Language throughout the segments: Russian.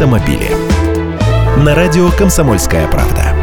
автомобили. На радио «Комсомольская правда».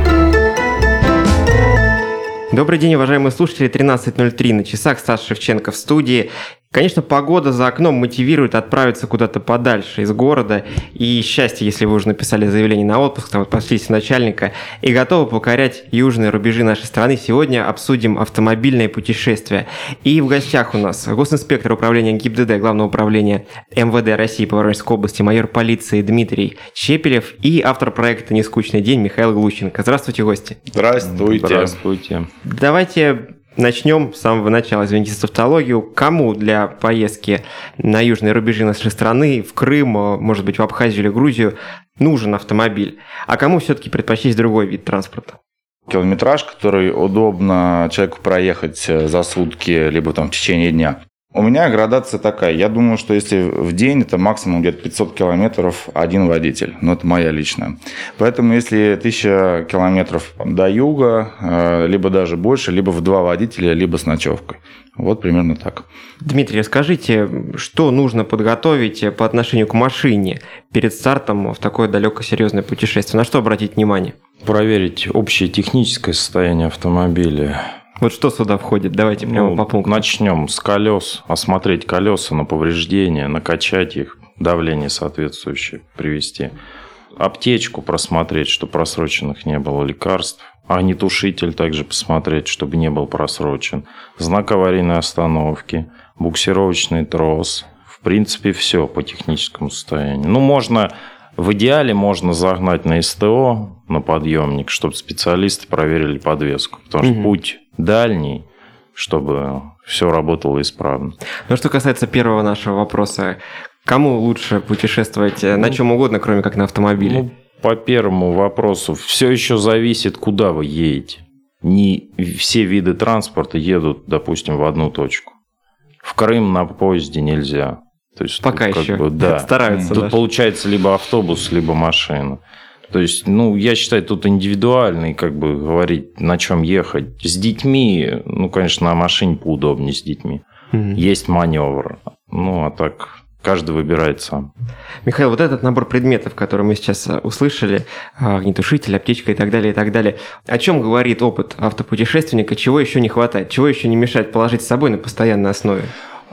Добрый день, уважаемые слушатели. 13.03 на часах. Стас Шевченко в студии. Конечно, погода за окном мотивирует отправиться куда-то подальше из города. И счастье, если вы уже написали заявление на отпуск, там вот послите начальника и готовы покорять южные рубежи нашей страны. Сегодня обсудим автомобильное путешествие. И в гостях у нас госинспектор управления ГИБДД, Главного управления МВД России по Воронежской области, майор полиции Дмитрий Чепелев и автор проекта «Нескучный день» Михаил Глущенко. Здравствуйте, гости. Здравствуйте. Здравствуйте. Давайте Начнем с самого начала, извините за тавтологию. Кому для поездки на южные рубежи нашей страны, в Крым, может быть, в Абхазию или Грузию, нужен автомобиль? А кому все-таки предпочесть другой вид транспорта? Километраж, который удобно человеку проехать за сутки, либо там в течение дня. У меня градация такая. Я думаю, что если в день, это максимум где-то 500 километров один водитель. Но это моя личная. Поэтому если 1000 километров до юга, э, либо даже больше, либо в два водителя, либо с ночевкой. Вот примерно так. Дмитрий, скажите, что нужно подготовить по отношению к машине перед стартом в такое далекое серьезное путешествие? На что обратить внимание? Проверить общее техническое состояние автомобиля вот что сюда входит? Давайте прямо ну, по пунктам. Начнем с колес. Осмотреть колеса на повреждения, накачать их, давление соответствующее привести. Аптечку просмотреть, чтобы просроченных не было лекарств. Огнетушитель также посмотреть, чтобы не был просрочен. Знак аварийной остановки, буксировочный трос. В принципе, все по техническому состоянию. Ну, можно в идеале можно загнать на СТО, на подъемник, чтобы специалисты проверили подвеску. Потому что путь дальний, чтобы все работало исправно. Ну, что касается первого нашего вопроса, кому лучше путешествовать э, на ну, чем угодно, кроме как на автомобиле? Ну, по первому вопросу, все еще зависит, куда вы едете. Не все виды транспорта едут, допустим, в одну точку. В Крым на поезде нельзя. То есть Пока еще бы, да. стараются. Тут даже. получается либо автобус, либо машина. То есть, ну, я считаю, тут индивидуальный, как бы говорить, на чем ехать. С детьми, ну, конечно, на машине поудобнее с детьми. Угу. Есть маневр. Ну, а так каждый выбирает сам. Михаил, вот этот набор предметов, который мы сейчас э, услышали, а, огнетушитель, аптечка и так далее, и так далее, о чем говорит опыт автопутешественника, чего еще не хватает, чего еще не мешает положить с собой на постоянной основе?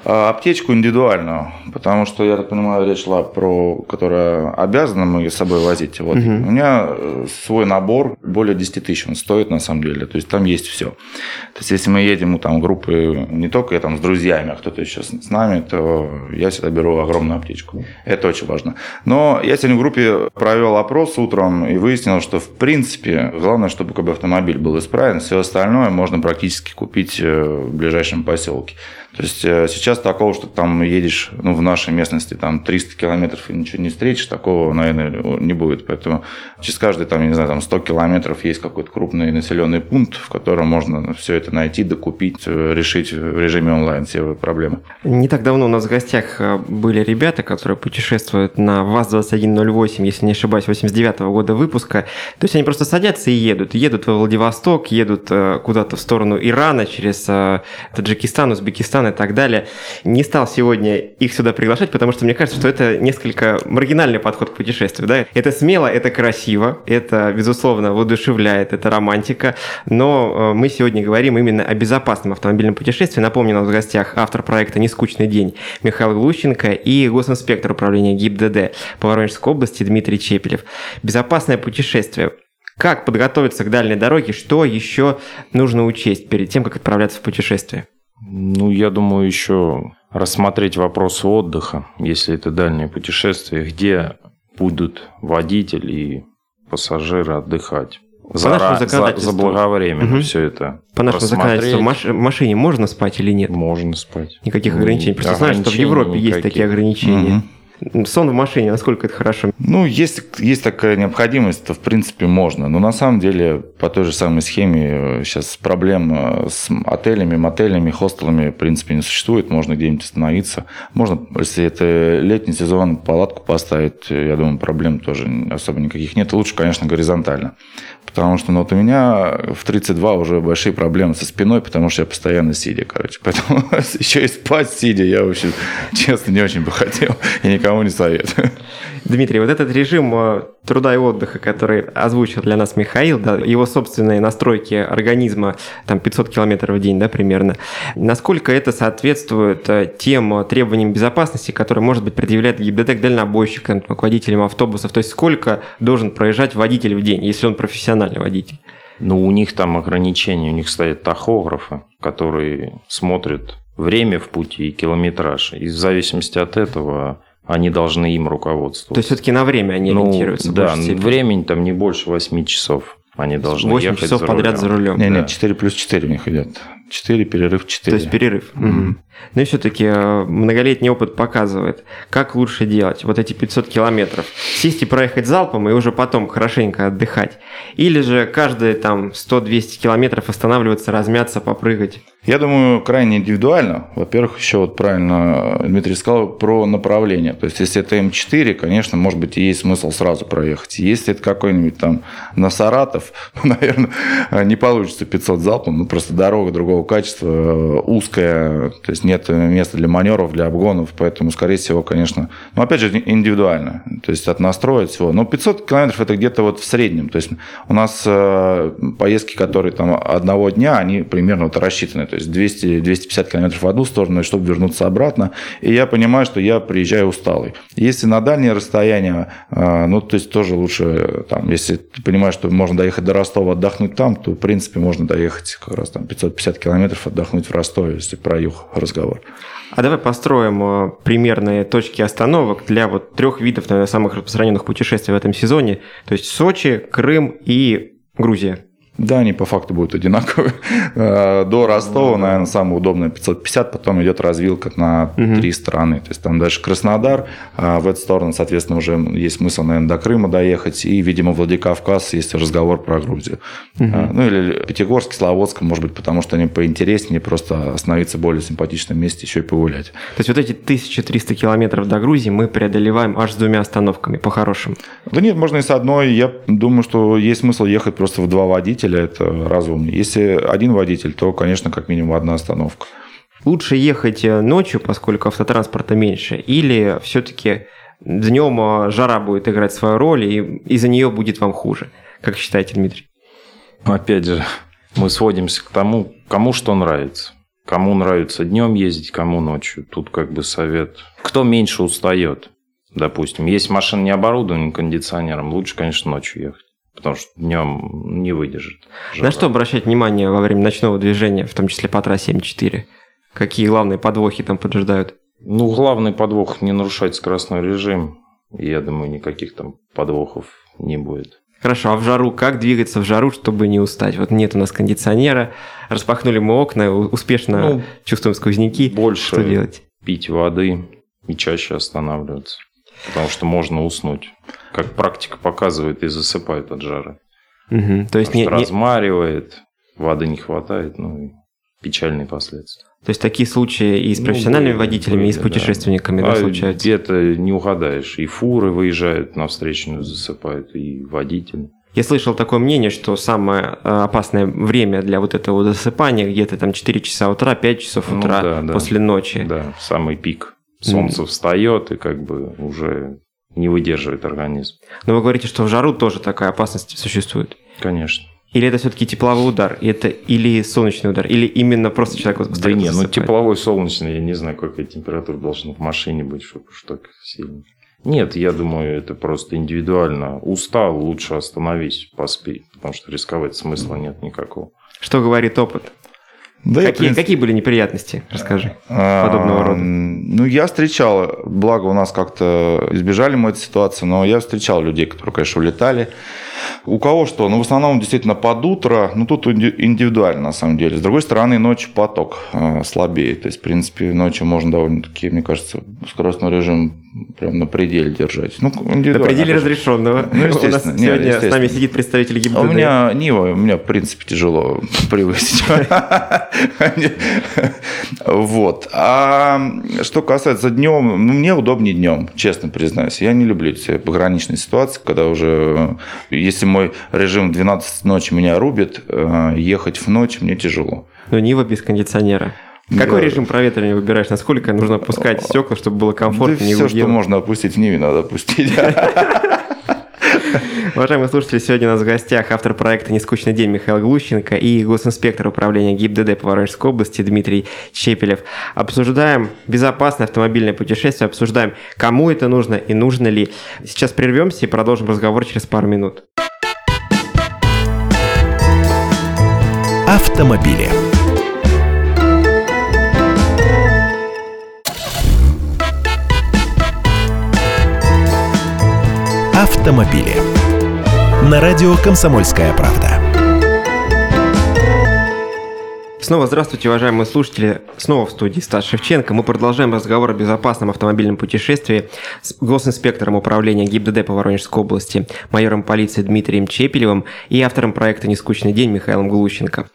А, аптечку индивидуальную, потому что, я так понимаю, речь шла про, которая обязана мы с собой возить. Вот. Угу. У меня э, свой набор более 10 тысяч он стоит на самом деле, то есть там есть все. То есть если мы едем там группы не только я, там, с друзьями, а кто-то еще с нами, то я всегда беру огромную аптечку. Это очень важно. Но я сегодня в группе провел опрос утром и выяснил, что в принципе главное, чтобы как бы, автомобиль был исправен, все остальное можно практически купить э, в ближайшем поселке. То есть э, сейчас такого, что там едешь ну, в нашей местности там 300 километров и ничего не встретишь, такого, наверное, не будет. Поэтому через каждый там, я не знаю, там 100 километров есть какой-то крупный населенный пункт, в котором можно все это найти, докупить, э, решить в режиме онлайн все проблемы. Не так давно у нас в гостях э, были ребята, которые путешествуют на ВАЗ-2108, если не ошибаюсь, 89 -го года выпуска. То есть они просто садятся и едут. Едут во Владивосток, едут куда-то в сторону Ирана, через Таджикистан, Узбекистан, Казахстан и так далее. Не стал сегодня их сюда приглашать, потому что мне кажется, что это несколько маргинальный подход к путешествию. Да? Это смело, это красиво, это, безусловно, воодушевляет, это романтика, но э, мы сегодня говорим именно о безопасном автомобильном путешествии. Напомню, у нас в гостях автор проекта «Нескучный день» Михаил Глущенко и госинспектор управления ГИБДД по Воронежской области Дмитрий Чепелев. Безопасное путешествие. Как подготовиться к дальней дороге? Что еще нужно учесть перед тем, как отправляться в путешествие? Ну, я думаю, еще рассмотреть вопросы отдыха, если это дальнее путешествие, где будут водитель и пассажиры отдыхать. По за, нашему законодательству. За, заблаговременно угу. все это. По нашему законодательству в машине можно спать или нет? Можно спать. Никаких ограничений. Просто знаешь, что в Европе никаких. есть такие ограничения. Угу. Сон в машине, насколько это хорошо? Ну, есть, есть такая необходимость, то в принципе можно. Но на самом деле по той же самой схеме сейчас э, проблем э, с отелями, мотелями, хостелами в принципе не существует. Можно где-нибудь остановиться. Можно, если это летний сезон, палатку поставить. Я думаю, проблем тоже особо никаких нет. Лучше, конечно, горизонтально. Потому что ну, вот у меня в 32 уже большие проблемы со спиной, потому что я постоянно сидя, короче. Поэтому еще и спать сидя я вообще, честно, не очень бы хотел. Я никому не советую. Дмитрий, вот этот режим э, труда и отдыха, который озвучил для нас Михаил, да, его собственные настройки организма, там 500 километров в день, да, примерно, насколько это соответствует э, тем э, требованиям безопасности, которые, может быть, предъявляет ГИБДД к дальнобойщикам, к водителям автобусов, то есть сколько должен проезжать водитель в день, если он профессиональный водитель? Ну, у них там ограничения, у них стоят тахографы, которые смотрят время в пути и километраж. И в зависимости от этого они должны им руководствоваться. То есть все-таки на время они ну, ориентируются? Да, времени там не больше 8 часов. Они должны 8 ехать часов за подряд рулем. за рулем. Не, Да. нет, 4 плюс 4 у них идет. 4, перерыв 4. То есть перерыв. Мгм. Ну и все-таки многолетний опыт показывает, как лучше делать вот эти 500 километров. Сесть и проехать залпом и уже потом хорошенько отдыхать. Или же каждые там 100-200 километров останавливаться, размяться, попрыгать. Я думаю, крайне индивидуально. Во-первых, еще вот правильно Дмитрий сказал про направление. То есть, если это М4, конечно, может быть, и есть смысл сразу проехать. Если это какой-нибудь там на Саратов, ну, наверное, не получится 500 залпом. Ну, просто дорога другого качества, э, узкая, то есть нет места для маневров, для обгонов. Поэтому, скорее всего, конечно, ну, опять же, индивидуально. То есть, от настроя всего. Но 500 километров это где-то вот в среднем. То есть, у нас э, поездки, которые там одного дня, они примерно вот рассчитаны. То есть 200-250 километров в одну сторону, чтобы вернуться обратно. И я понимаю, что я приезжаю усталый. Если на дальние расстояния, э, ну, то есть тоже лучше, там, если ты понимаешь, что можно доехать до Ростова, отдохнуть там, то, в принципе, можно доехать как раз там 550 километров, отдохнуть в Ростове, если про юг разговор. А давай построим э, примерные точки остановок для вот трех видов, наверное, самых распространенных путешествий в этом сезоне. То есть Сочи, Крым и Грузия. Да, они по факту будут одинаковые. Э, До Ростова, наверное, самое удобное 550, потом идет развилка на Мгм. три страны. То есть там дальше Краснодар, а в эту сторону, соответственно, уже есть смысл, наверное, до Крыма доехать. И, видимо, Владикавказ, если разговор про Грузию. А, Ну, или Пятигорск, Кисловодск, может быть, потому что они поинтереснее, просто остановиться в более симпатичном месте, еще и погулять. То есть вот эти 1300 километров до Грузии мы преодолеваем аж с двумя остановками, по-хорошему. Да нет, можно и с одной. Я думаю, что есть смысл ехать просто в два водителя, это разумнее. Если один водитель, то, конечно, как минимум одна остановка. Лучше ехать э, ночью, поскольку автотранспорта меньше, или все-таки днем э, жара будет играть свою роль, и из-за нее будет вам хуже? Как считаете, Дмитрий? Опять же, мы сводимся к тому, кому что нравится. Кому нравится днем ездить, кому ночью. Тут как бы совет. Кто меньше устает, допустим. Если машина не оборудована кондиционером, лучше, конечно, ночью ехать. Потому что днем не выдержит. На жара. что обращать внимание во время ночного движения, в том числе по трассе М4? Какие главные подвохи там поджидают? Ну, главный подвох не нарушать скоростной режим. Я думаю, никаких там подвохов не будет. Хорошо, а в жару как двигаться в жару, чтобы не устать? Вот нет у нас кондиционера, распахнули мы окна, успешно Ну, чувствуем сквозняки. больше Что делать? пить воды и чаще останавливаться. Потому что можно уснуть. Как практика показывает, и засыпает от жары. Мгм. То есть Потому не- размаривает, воды не хватает, ну и печальные последствия. То есть такие случаи и с Ну, профессиональными были, водителями, и с были, да. путешественниками да, А случаются. где-то не угадаешь. И фуры выезжают на встречную, засыпают, и водитель. Я слышал такое мнение, что самое э, опасное время для вот этого засыпания где-то там 4 часа утра, 5 часов Ну утра да, да. после ночи. Да, самый пик. Солнце встает, и как бы уже не выдерживает организм. Но вы говорите, что в жару тоже такая опасность существует. Конечно. Или это все-таки тепловой удар, и это или солнечный удар, или именно просто человек вот Да встает и не, ну засыпает? тепловой, солнечный, я не знаю, какая температура должна в машине быть, чтобы уж так сильно. Нет, я думаю, это просто индивидуально. Устал, лучше остановись, поспи, потому что рисковать смысла нет никакого. Что говорит опыт? Да, какие, принципе, какие были неприятности? Расскажи. Подобного рода? Ну, я встречал, благо у нас как-то избежали мы этой ситуации, но я встречал людей, которые, конечно, улетали. У кого что? Ну, в основном, действительно, под утро, ну, тут инди- индивидуально, на самом деле. С другой стороны, ночью поток э, слабее. То есть, в принципе, ночью можно довольно-таки, мне кажется, скоростной режим прям на пределе держать. Ну, На пределе разрешенного. Ну, У нас естественно. Не, сегодня с естественно. нами сидит представитель ГИБДД. А у меня Нива, у меня, в принципе, тяжело превысить. Вот. А что касается днем, ну, мне удобнее днем, честно признаюсь. Я не люблю эти пограничные ситуации, когда уже, если мой режим 12 ночи меня рубит, э, ехать в ночь мне тяжело. Но Нива без кондиционера. Какой Да. режим проветривания выбираешь? Насколько нужно опускать стекла, чтобы было комфортно, Да не все, что можно опустить в Ниве, надо опустить. Уважаемые слушатели, сегодня у нас в гостях автор проекта «Нескучный день» Михаил Глущенко и госинспектор управления ГИБДД по Воронежской области Дмитрий Чепелев. Обсуждаем безопасное автомобильное путешествие, обсуждаем, кому это нужно и нужно ли. Сейчас прервемся и продолжим разговор через пару минут. Автомобили. Автомобили. На радио «Комсомольская правда». Снова здравствуйте, уважаемые слушатели. Снова в студии Стас Шевченко. Мы продолжаем разговор о безопасном автомобильном путешествии с госинспектором управления ГИБДД по Воронежской области, майором полиции Дмитрием Чепелевым и автором проекта «Нескучный день» Михаилом Глущенко.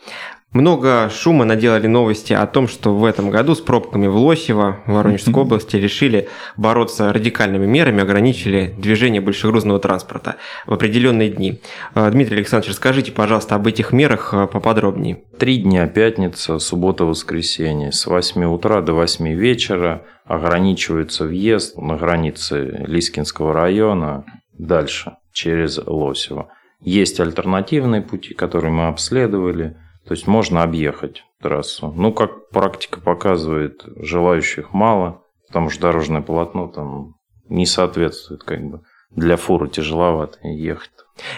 Много шума наделали новости о том, что в этом году с пробками в Лосево, в Воронежской области, решили бороться радикальными мерами, ограничили движение большегрузного транспорта в определенные дни. Э, Дмитрий Александрович, расскажите, пожалуйста, об этих мерах э, поподробнее. Три дня пятница, суббота, воскресенье. С 8 утра до 8 вечера ограничивается въезд на границе Лискинского района дальше, через Лосево. Есть альтернативные пути, которые мы обследовали. То есть можно объехать трассу. Ну, как практика показывает, желающих мало, потому что дорожное полотно там не соответствует как бы. Для фуры тяжеловато ехать.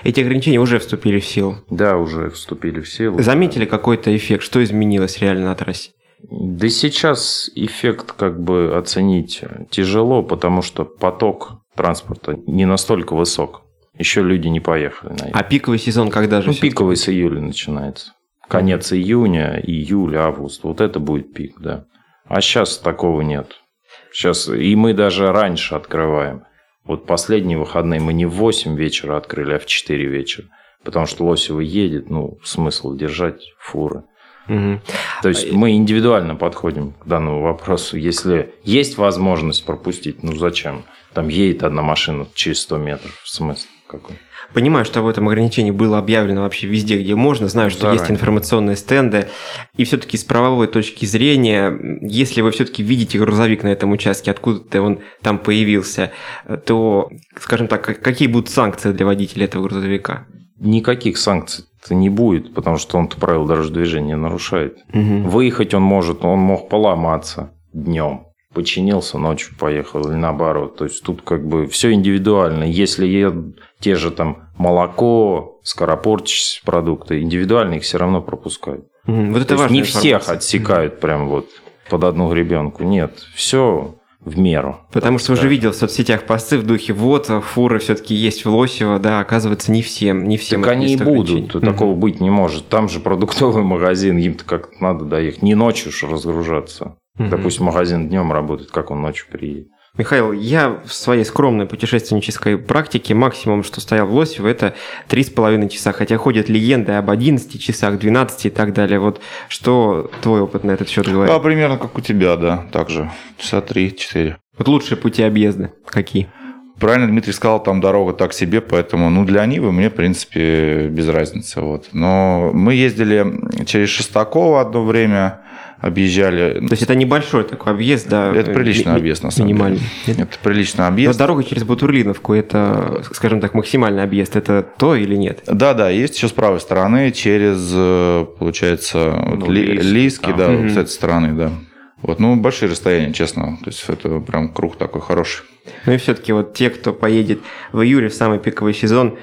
Эти ограничения уже вступили в силу. Да, уже вступили в силу. Заметили какой-то эффект? Что изменилось реально на трассе? Да сейчас эффект как бы оценить тяжело, потому что поток транспорта не настолько высок. Еще люди не поехали на это. А пиковый сезон когда же? ну, пиковый с июля начинается. Конец июня, июль, август. Вот это будет пик, да. А сейчас такого нет. Сейчас и мы даже раньше открываем. Вот последние выходные мы не в 8 вечера открыли, а в 4 вечера. Потому что Лосево едет, ну, смысл держать фуры. Мгм. То есть мы индивидуально подходим к данному вопросу. Если есть возможность пропустить, ну зачем? Там едет одна машина через 100 метров. Смысл какой? Понимаю, что об этом ограничении было объявлено вообще везде, где можно. Знаю, что Заранее. есть информационные стенды. И все-таки с правовой точки зрения, если вы все-таки видите грузовик на этом участке, откуда-то он там появился, то, скажем так, как- какие будут санкции для водителя этого грузовика? Никаких санкций не будет, потому что он правила дорожного движения нарушает. Мгм. Выехать он может, он мог поломаться днем. Починился, ночью поехал, или наоборот. То есть тут как бы все индивидуально. Если едут те же там молоко, скоропортящиеся продукты, индивидуально их все равно пропускают. Мгм. Вот это важная не всех отсекают прям вот под одну гребенку. Нет, все в меру. Потому что уже скажем. видел в соцсетях посты в духе, вот, фуры все-таки есть в Лосево, да, оказывается, не всем, не всем. Так они и будут. Мгм. такого быть не может. Там же продуктовый магазин, им-то как надо доехать. Не ночью же разгружаться. Мгм. Допустим, магазин днем работает, как он ночью приедет. Михаил, я в своей скромной путешественнической практике максимум, что стоял в Лосево, это три с половиной часа. Хотя ходят легенды об 11 часах, 12 и так далее. Вот что твой опыт на этот счет говорит? Да, примерно как у тебя, да, так же. Часа три-четыре. Вот лучшие пути объезда какие? Правильно Дмитрий сказал, там дорога так себе, поэтому, ну, для Нивы мне, в принципе, без разницы. Вот. Но мы ездили через Шестаково одно время, объезжали. То есть это небольшой такой объезд, да? Это приличный ми- объезд, на самом Минимальный. деле. Это приличный Но объезд. дорога через Бутурлиновку, это, скажем так, максимальный объезд. Это то или нет? Да, да, есть еще с правой стороны через, э, получается, вот Ну, Ли- Лиски, Лиски, да, вот Мгм. с этой стороны, да. Вот, ну, большие расстояния, честно. То есть это прям круг такой хороший. Ну и все-таки вот те, кто поедет в июле в самый пиковый сезон,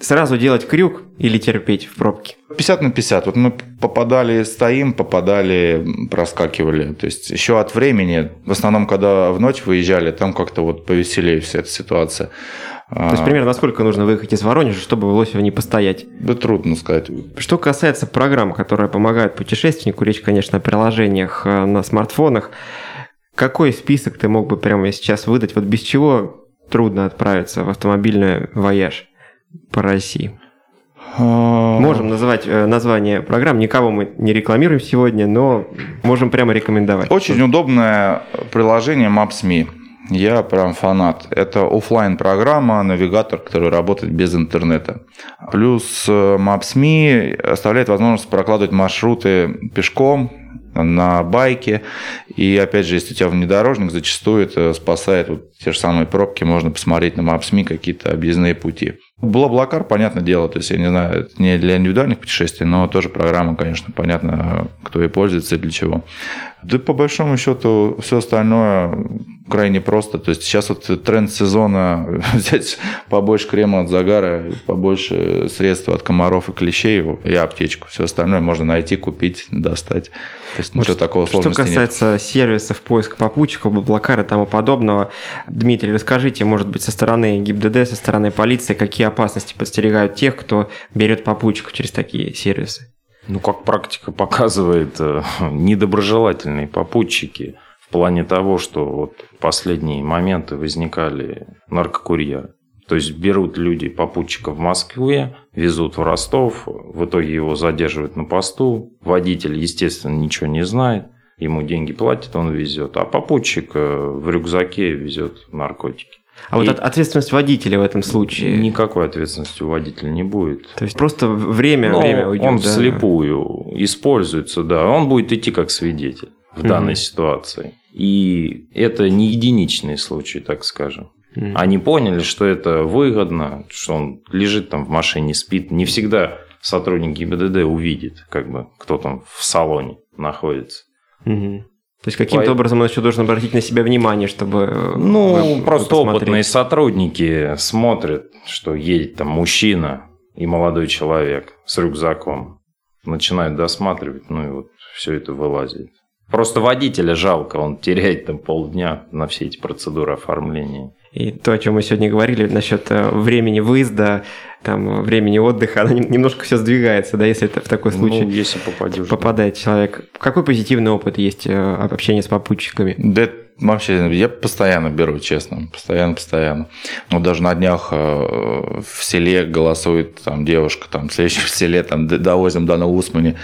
сразу делать крюк или терпеть в пробке? 50 на 50. Вот мы попадали, стоим, попадали, проскакивали. То есть еще от времени, в основном, когда в ночь выезжали, там как-то вот повеселее вся эта ситуация. То есть примерно насколько нужно выехать из Воронежа, чтобы в Лосево не постоять? Да трудно сказать. Что касается программ, которые помогают путешественнику, речь, конечно, о приложениях э, на смартфонах. Какой список ты мог бы прямо сейчас выдать? Вот без чего трудно отправиться в автомобильный вояж по России? А, Можем называть э, название программ. Никого мы не рекламируем сегодня, но можем прямо рекомендовать. Очень удобное приложение Maps.me. Я прям фанат. Это оффлайн программа навигатор, который работает без интернета. Плюс э, Maps.me оставляет возможность прокладывать маршруты пешком, на байке. И опять же, если у тебя внедорожник, зачастую это спасает вот те же самые пробки, можно посмотреть на Maps.me какие-то объездные пути. Блаблакар, понятное дело, то есть, я не знаю, это не для индивидуальных путешествий, но тоже программа, конечно, понятно, кто и пользуется и для чего. Да по большому счету все остальное крайне просто. То есть сейчас вот тренд сезона взять побольше крема от загара, побольше средств от комаров и клещей и аптечку. Все остальное можно найти, купить, достать. То есть ничего такого Что сложности касается нет. сервисов поиска попутчиков, Блаблакар и тому подобного, Дмитрий, расскажите, может быть, со стороны ГИБДД, со стороны полиции, какие опасности подстерегают тех, кто берет попутчиков через такие сервисы? Ну, как практика показывает, э, недоброжелательные попутчики в плане того, что вот последние моменты возникали наркокурьеры. То есть берут люди попутчика в Москве, везут в Ростов, в итоге его задерживают на посту. Водитель, естественно, ничего не знает, ему деньги платят, он везет. А попутчик э, в рюкзаке везет наркотики. А И вот от- ответственность водителя в этом случае? Никакой ответственности у водителя не будет. То есть просто время, Ну, время уйдет. он да? вслепую используется, да. Он будет идти как свидетель в Мгм. данной ситуации. И это не единичный случай, так скажем. Мгм. Они поняли, что это выгодно, что он лежит там в машине, спит. Не всегда сотрудник ГИБДД увидит, как бы, кто там в салоне находится. Мгм. То есть каким-то По- образом он еще должен обратить на себя внимание, чтобы... э, Ну, вы- вы просто посмотрели. опытные сотрудники смотрят, что едет там мужчина и молодой человек с рюкзаком. Начинают досматривать, ну и вот все это вылазит. Просто водителя жалко, он теряет там полдня на все эти процедуры оформления. И то, о чем мы сегодня говорили насчет э, времени выезда, там, времени отдыха, нем- немножко все сдвигается, да, если это в такой случай Ну, если попадешь. попадает человек. Какой позитивный опыт есть э, об общении с попутчиками? Да вообще, я постоянно беру, честно. Постоянно, постоянно. Вот даже на днях э, в селе голосует там девушка, там в следующем селе там довозим до Новоусмани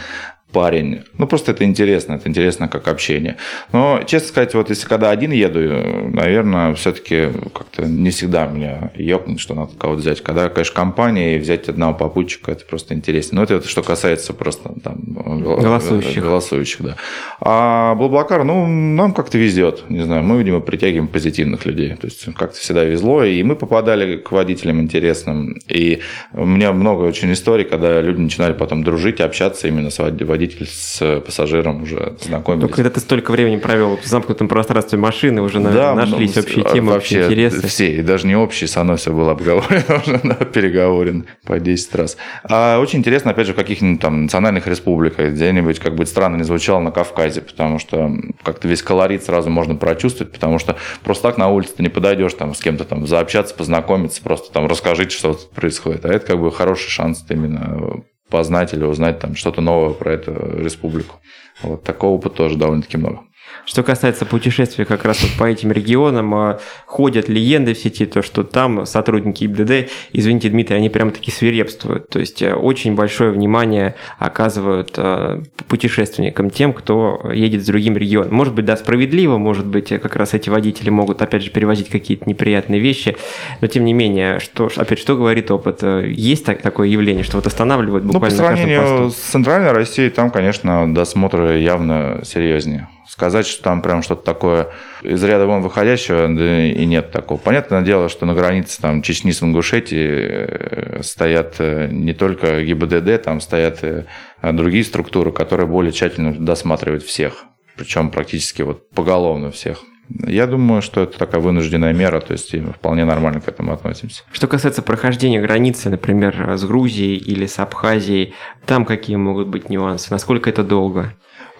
парень. Ну, просто это интересно, это интересно как общение. Но, честно сказать, вот если когда один еду, э, наверное, все-таки как-то не всегда меня ёкнет, что надо кого-то взять. Когда, конечно, компания и взять одного попутчика, это просто интересно. Но это, вот что касается просто там гол- Голосующих. голосующих, да. А Блаблакар, ну, нам как-то везет. Не знаю, мы, видимо, притягиваем позитивных людей. То есть как-то всегда везло, и мы попадали к водителям интересным. И у меня много очень историй, когда люди начинали потом дружить, общаться именно с вод- водителем, с пассажиром уже знакомились. Но когда ты столько времени провел в замкнутом пространстве машины, уже наверное, нашлись ну, общие а, темы, вообще общие интересы. Все, и даже не общие, со мной все было обговорено уже, да, переговорено по 10 раз. А очень интересно, опять же, в каких-нибудь там национальных республиках, где-нибудь, как бы странно не звучало, на Кавказе, потому что как-то весь колорит сразу можно прочувствовать, потому что просто так на улице ты не подойдешь там с кем-то там заобщаться, познакомиться, просто там расскажите, что происходит. А это как бы хороший шанс именно познать или узнать там что-то новое про эту республику. Вот такого опыта тоже довольно-таки много. Что касается путешествий как раз вот по этим регионам, а, ходят легенды в сети, то что там сотрудники ИБДД, извините, Дмитрий, они прямо таки свирепствуют. То есть э, очень большое внимание оказывают э, путешественникам, тем, кто едет с другим регионом. Может быть, да, справедливо, может быть, э, как раз эти водители могут, опять же, перевозить какие-то неприятные вещи, но тем не менее, что, опять, что говорит опыт? Есть так- такое явление, что вот останавливают Ну, по буквально на каждом сравнению с Центральной Россией, там, конечно, досмотры явно серьезнее. Сказать, что там прям что-то такое из ряда вон выходящего, да и нет такого. Понятное дело, что на границе там Чечни с Ингушетией э, стоят э, не только ГИБДД, там стоят э, другие структуры, которые более тщательно досматривают всех. Причем практически вот поголовно всех. Я думаю, что это такая вынужденная мера, то есть и вполне нормально к этому относимся. Что касается прохождения границы, например, с Грузией или с Абхазией, там какие могут быть нюансы? Насколько это долго?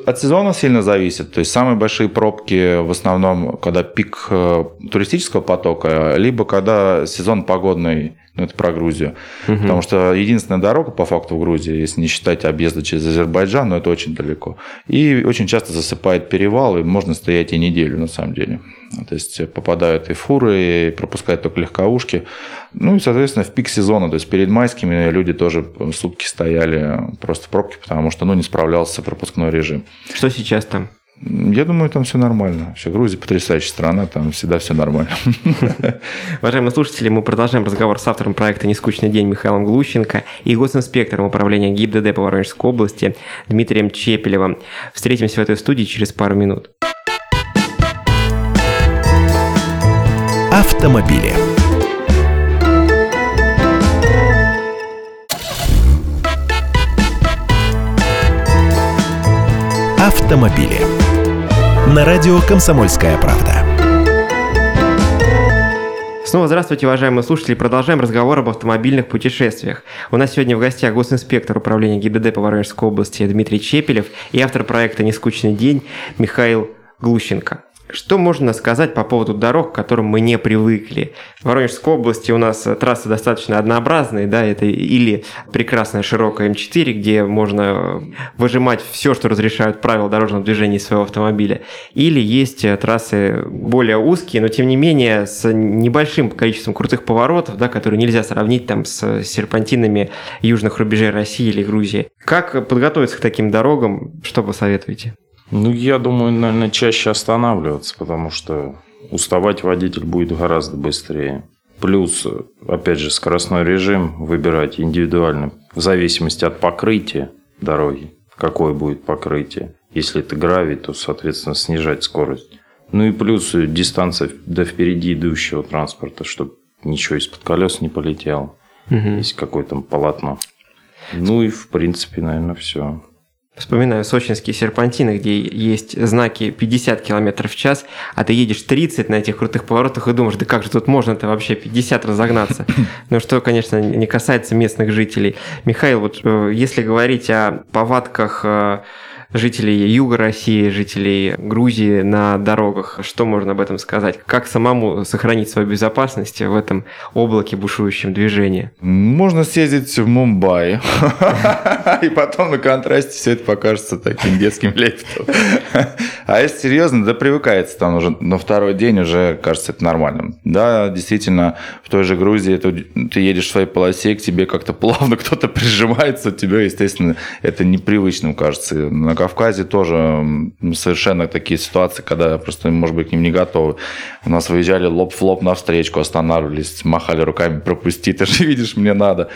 От сезона сильно зависит. То есть самые большие пробки в основном, когда пик э, туристического потока, либо когда сезон погодный, ну это про Грузию. Потому что единственная дорога по факту в Грузии, если не считать объезда через Азербайджан, но это очень далеко. И очень часто засыпает перевал, и можно стоять и неделю на самом деле. То есть попадают и фуры, и пропускают только легковушки. Ну и, соответственно, в пик сезона, то есть перед майскими люди тоже сутки стояли просто в пробке, потому что ну, не справлялся пропускной режим. Что сейчас там? Я думаю, там все нормально. Все, Грузия потрясающая страна, там всегда все нормально. Уважаемые слушатели, мы продолжаем разговор с автором проекта «Нескучный день» Михаилом Глущенко и госинспектором управления ГИБДД по Воронежской области Дмитрием Чепелевым. Встретимся в этой студии через пару минут. Автомобили. Автомобили. На радио «Комсомольская правда». Снова здравствуйте, уважаемые слушатели. Продолжаем разговор об автомобильных путешествиях. У нас сегодня в гостях госинспектор управления ГИБДД по Воронежской области Дмитрий Чепелев и автор проекта «Нескучный день» Михаил Глущенко. Что можно сказать по поводу дорог, к которым мы не привыкли? В Воронежской области у нас трассы достаточно однообразные, да, это или прекрасная широкая М4, где можно выжимать все, что разрешают правила дорожного движения своего автомобиля, или есть трассы более узкие, но тем не менее с небольшим количеством крутых поворотов, да, которые нельзя сравнить там с серпантинами южных рубежей России или Грузии. Как подготовиться к таким дорогам? Что посоветуете? Ну, я думаю, наверное, чаще останавливаться, потому что уставать водитель будет гораздо быстрее. Плюс, опять же, скоростной режим выбирать индивидуально, в зависимости от покрытия дороги, какое будет покрытие. Если это гравий, то, соответственно, снижать скорость. Ну и плюс дистанция до впереди идущего транспорта, чтобы ничего из-под колес не полетело. Угу. Есть какое-то полотно. Ну и, в принципе, наверное, все. Вспоминаю сочинские серпантины, где есть знаки 50 км в час, а ты едешь 30 на этих крутых поворотах и думаешь, да как же тут можно-то вообще 50 разогнаться? Ну что, конечно, не касается местных жителей. Михаил, вот э, если говорить о повадках э, жителей Юга России, жителей Грузии на дорогах. Что можно об этом сказать? Как самому сохранить свою безопасность в этом облаке бушующем движении? Можно съездить в Мумбаи, и потом на контрасте все это покажется таким детским лепетом. А если серьезно, да привыкается там уже на второй день уже кажется это нормальным. Да, действительно, в той же Грузии ты едешь в своей полосе, к тебе как-то плавно кто-то прижимается, тебе, естественно, это непривычным кажется. На Кавказе тоже совершенно такие ситуации, когда просто, может быть, к ним не готовы. У нас выезжали лоб в лоб на встречку, останавливались, махали руками, пропусти, ты же видишь, мне надо.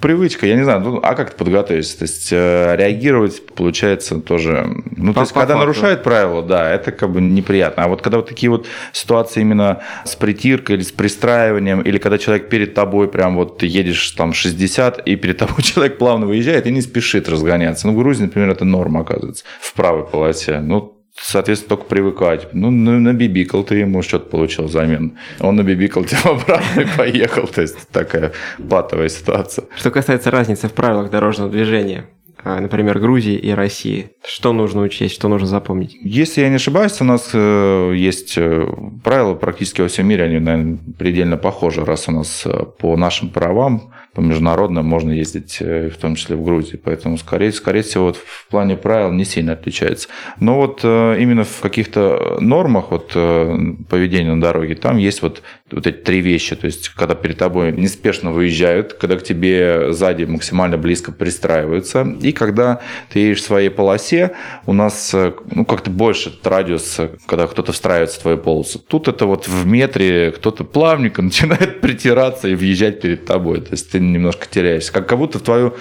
Привычка, я не знаю, ну, а как ты подготовишься? То есть э, реагировать, получается, тоже... Ну, то есть, когда нарушают правила, да, это как бы неприятно. А вот когда вот такие вот ситуации именно с притиркой или с пристраиванием, или когда человек перед тобой прям вот ты едешь там 60, и перед тобой человек плавно выезжает и не спешит разгоняться. Ну, в Грузии, например, это норма, оказывается, в правой полосе. Ну, соответственно, только привыкать. Ну, ну набибикал ты ему что-то получил взамен. Он набибикал тебя обратно и поехал. То есть, такая патовая ситуация. Что касается разницы в правилах дорожного движения, а, например, Грузии и России? Что нужно учесть, что нужно запомнить? Если я не ошибаюсь, у нас э, есть э, правила практически во всем мире, они, наверное, предельно похожи, раз у нас э, по нашим правам по международным можно ездить, э, в том числе в Грузии. Поэтому, скорее, скорее всего, вот в плане правил не сильно отличается. Но вот э, именно в каких-то нормах вот, э, поведения на дороге, там есть вот, вот эти три вещи. То есть, когда перед тобой неспешно выезжают, когда к тебе сзади максимально близко пристраиваются, и когда ты едешь в своей полосе, у нас ну, как-то больше радиус, когда кто-то встраивается в твою полосу. Тут это вот в метре кто-то плавненько начинает притираться и въезжать перед тобой. То есть, ты немножко теряешься. Как, как будто в твою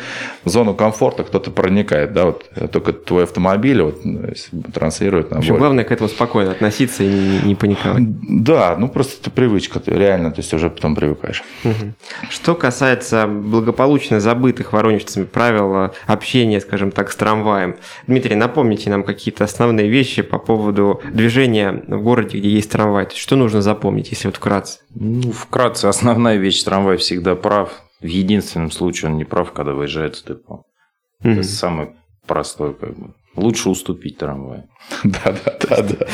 зону комфорта кто-то проникает, да, вот только твой автомобиль вот, ну, транслирует на главное к этому спокойно относиться и не, не паниковать. Да, ну просто это привычка, реально, то есть уже потом привыкаешь. Угу. Что касается благополучно забытых воронежцами правил общения, скажем так, с трамваем. Дмитрий, напомните нам какие-то основные вещи по поводу движения в городе, где есть трамвай. То есть, что нужно запомнить, если вот вкратце? Ну, вкратце, основная вещь, трамвай всегда прав в единственном случае он не прав, когда выезжает с депо. Mm-hmm. Это самый простой, как бы. Лучше уступить трамвай. Да, да, да, да.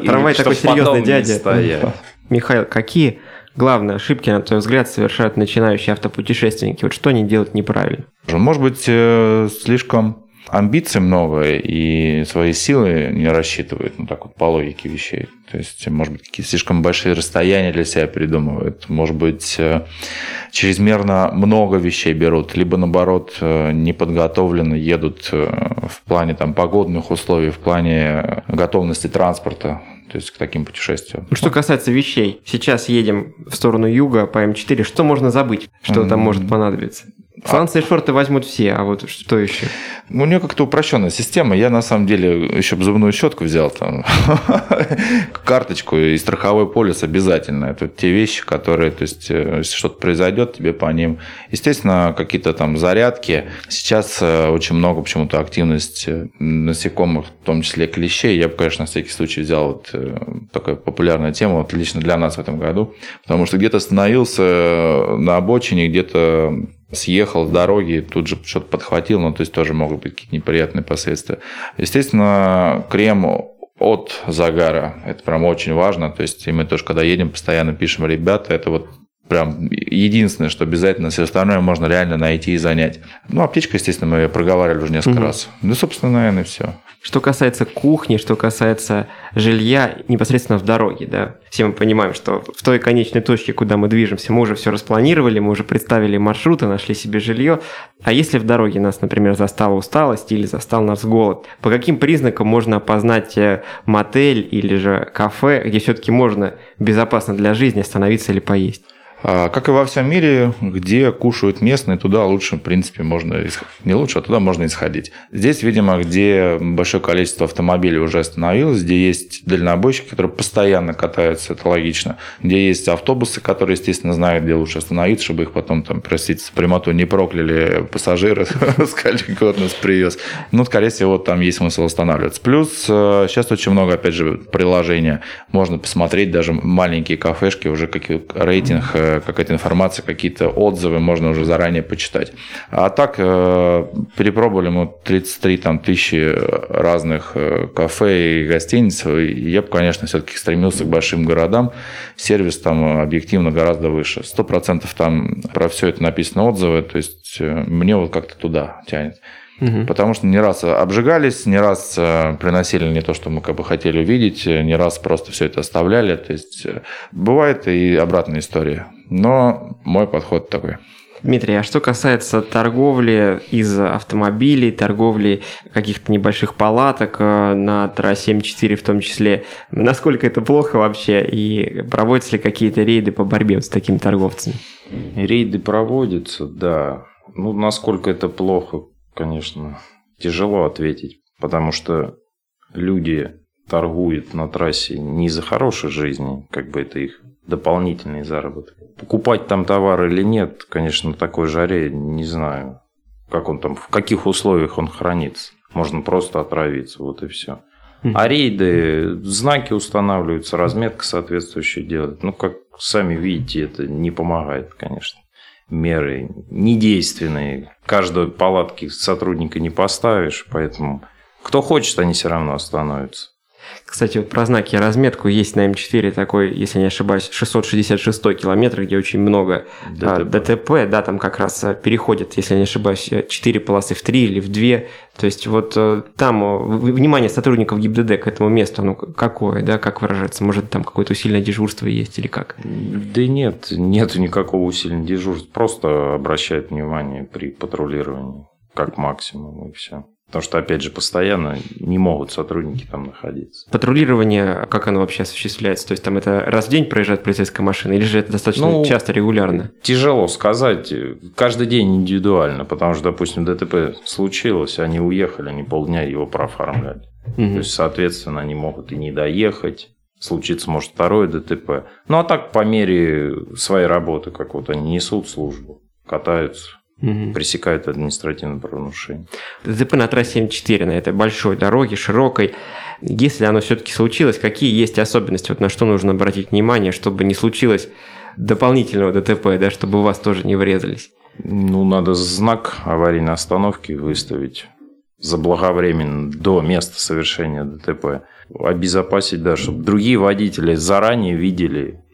Трамвай такой серьезный дядя. Михаил, какие главные ошибки, на твой взгляд, совершают начинающие автопутешественники? Вот что они делают неправильно? Может быть, э, слишком амбиций много и свои силы не рассчитывают, ну так вот по логике вещей. То есть, может быть, какие-то слишком большие расстояния для себя придумывают, может быть, э, чрезмерно много вещей берут, либо наоборот э, неподготовленно едут э, в плане там, погодных условий, в плане готовности транспорта то есть к таким путешествиям. Что касается вещей, сейчас едем в сторону юга по М4, что можно забыть, что mm-hmm. там может понадобиться? Сланцы и шорты возьмут все, а вот что еще? У нее как-то упрощенная система. Я на самом деле еще зубную щетку взял, там, карточку и страховой полис обязательно. Это те вещи, которые, то есть, э, если что-то произойдет, тебе по ним. Естественно, какие-то там зарядки. Сейчас э, очень много почему-то активность э, насекомых, в том числе клещей. Я бы, конечно, на всякий случай взял вот такая популярная тема, вот лично для нас в этом году. Потому что где-то остановился на обочине, где-то съехал с дороги, тут же что-то подхватил, ну, то есть тоже могут быть какие-то неприятные последствия. Естественно, крем от загара, это прям очень важно, то есть и мы тоже, когда едем, постоянно пишем, ребята, это вот прям единственное, что обязательно, все остальное можно реально найти и занять. Ну, аптечка, естественно, мы ее проговаривали уже несколько угу. раз. Ну, собственно, наверное, все. Что касается кухни, что касается жилья непосредственно в дороге, да, все мы понимаем, что в той конечной точке, куда мы движемся, мы уже все распланировали, мы уже представили маршруты, нашли себе жилье. А если в дороге нас, например, застала усталость или застал нас голод, по каким признакам можно опознать э, мотель или же кафе, где все-таки можно безопасно для жизни остановиться или поесть? А, как и во всем мире, где кушают местные, туда лучше, в принципе, можно... Не лучше, а туда можно исходить. Здесь, видимо, где большое количество автомобилей уже остановилось, где есть дальнобойщики, которые постоянно катаются, это логично. Где есть автобусы, которые, естественно, знают, где лучше остановиться, чтобы их потом, там, простите, прямоту не прокляли пассажиры, сказали, кто нас привез. Ну, скорее всего, там есть смысл останавливаться. Плюс э, сейчас очень много, опять же, приложений. Можно посмотреть даже маленькие кафешки, уже какие рейтинг э, какая-то информация, какие-то отзывы можно уже заранее почитать. А так э, перепробовали мы 33 там, тысячи разных э, кафе и гостиниц. Я бы, конечно, все-таки стремился к большим городам. Сервис там объективно гораздо выше. Сто процентов там про все это написано отзывы. То есть э, мне вот как-то туда тянет. Угу. Потому что не раз обжигались, не раз э, приносили не то, что мы как бы хотели увидеть, э, не раз просто все это оставляли. То есть э, бывает и обратная история. Но мой подход такой. Дмитрий, а что касается торговли из автомобилей, торговли каких-то небольших палаток на трассе М4 в том числе, насколько это плохо вообще и проводятся ли какие-то рейды по борьбе с такими торговцами? Рейды проводятся, да. Ну, насколько это плохо, конечно, тяжело ответить, потому что люди торгуют на трассе не за хорошей жизни, как бы это их дополнительный заработок. Покупать там товар или нет, конечно, на такой жаре не знаю, как он там, в каких условиях он хранится. Можно просто отравиться, вот и все. А рейды, знаки устанавливаются, разметка соответствующая делает. Ну, как сами видите, это не помогает, конечно меры недейственные. Каждой палатки сотрудника не поставишь, поэтому кто хочет, они все равно остановятся. Кстати, вот про знаки и разметку есть на М4 такой, если не ошибаюсь, 666 километр, где очень много а, ДТП. ДТП, да, там как раз а, переходят, если не ошибаюсь, 4 полосы в 3 или в 2. То есть вот э, там э, внимание сотрудников ГИБДД к этому месту, ну какое, да, как выражаться? Может там какое-то усиленное дежурство есть или как? Да нет, нет никакого усиленного дежурства. Просто обращают внимание при патрулировании, как максимум, и все. Потому что, опять же, постоянно не могут сотрудники там находиться. Патрулирование, как оно вообще осуществляется? То есть там это раз в день проезжает полицейская машина или же это достаточно ну, часто, регулярно? Тяжело сказать. Каждый день индивидуально, потому что, допустим, ДТП случилось, они уехали, они полдня его прооформляли. Угу. То есть, соответственно, они могут и не доехать. Случится, может, второе ДТП. Ну, а так, по мере своей работы, как вот они несут службу, катаются угу. пресекают административное правонарушение. ДТП на трассе М4, на этой большой дороге, широкой, если оно все-таки случилось, какие есть особенности, вот на что нужно обратить внимание, чтобы не случилось дополнительного ДТП, да, чтобы у вас тоже не врезались? Ну, надо знак аварийной остановки выставить заблаговременно до места совершения ДТП. Обезопасить, да, чтобы другие водители заранее видели,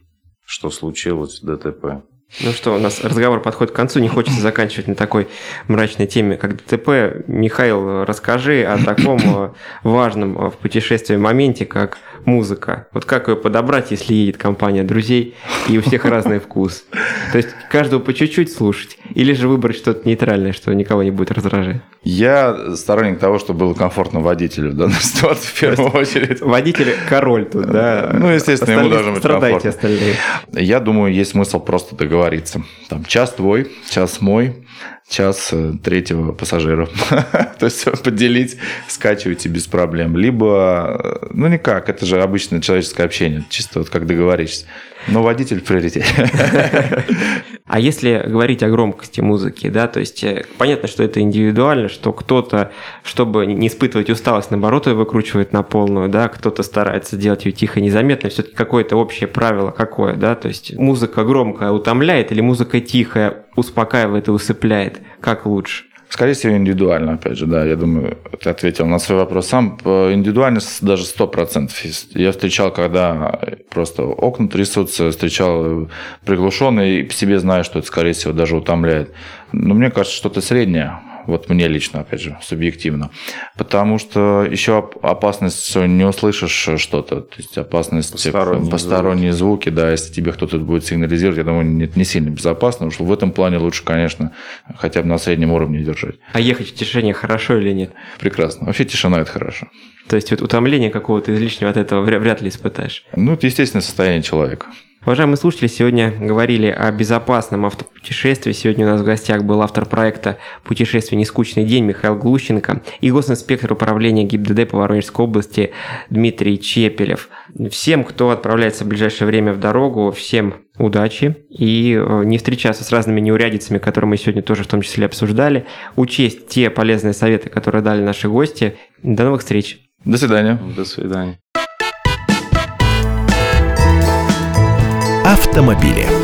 что случилось в ДТП. Ну что, у нас разговор подходит к концу, не хочется заканчивать на такой мрачной теме, как ДТП. Михаил, расскажи о таком э, важном э, в путешествии моменте, как музыка. Вот как ее подобрать, если едет компания друзей, и у всех разный вкус? То есть каждого по чуть-чуть слушать, или же выбрать что-то нейтральное, что никого не будет раздражать? Я сторонник того, чтобы было комфортно водителю в данной ситуации в первую очередь. Водитель король тут, да? Ну, естественно, ему должно быть Страдайте комфортно. остальные. Я думаю, есть смысл просто договориться. Там час твой, час мой, час э, третьего пассажира. То есть поделить, скачивайте без проблем. Либо, э, ну никак, это же обычное человеческое общение, чисто вот как договоришься. Но водитель в приоритете. А если говорить о громкости музыки, да, то есть э, понятно, что это индивидуально, что кто-то, чтобы не испытывать усталость, наоборот, ее выкручивает на полную, да, кто-то старается делать ее тихо, незаметно, все-таки какое-то общее правило какое, да, то есть музыка громкая утомляет или музыка тихая успокаивает и усыпляет, как лучше? Скорее всего, индивидуально, опять же, да. Я думаю, ты ответил на свой вопрос сам. По- Индивидуально с- даже 100%. Я встречал, когда просто окна трясутся, встречал приглушенный, и себе знаю, что это, скорее всего, даже утомляет. Но мне кажется, что-то среднее. Вот мне лично, опять же, субъективно. Потому что еще оп- опасность, что не услышишь что-то. То есть опасность Посторонние посторонние звуки, да, если тебе кто-то будет сигнализировать, я думаю, не, не сильно безопасно. Потому что в этом плане лучше, конечно, хотя бы на среднем уровне держать. А ехать в тишине хорошо или нет? Прекрасно. Вообще тишина – это хорошо. То есть вот утомление какого-то излишнего от этого вря- вряд ли испытаешь. Ну, это естественное состояние человека. Уважаемые слушатели, сегодня говорили о безопасном автопутешествии. Сегодня у нас в гостях был автор проекта «Путешествие. Нескучный день» Михаил Глущенко и госинспектор управления ГИБДД по Воронежской области Дмитрий Чепелев. Всем, кто отправляется в ближайшее время в дорогу, всем удачи и э, не встречаться с разными неурядицами, которые мы сегодня тоже в том числе обсуждали, учесть те полезные советы, которые дали наши гости. До новых встреч! До свидания. До свидания. Автомобили.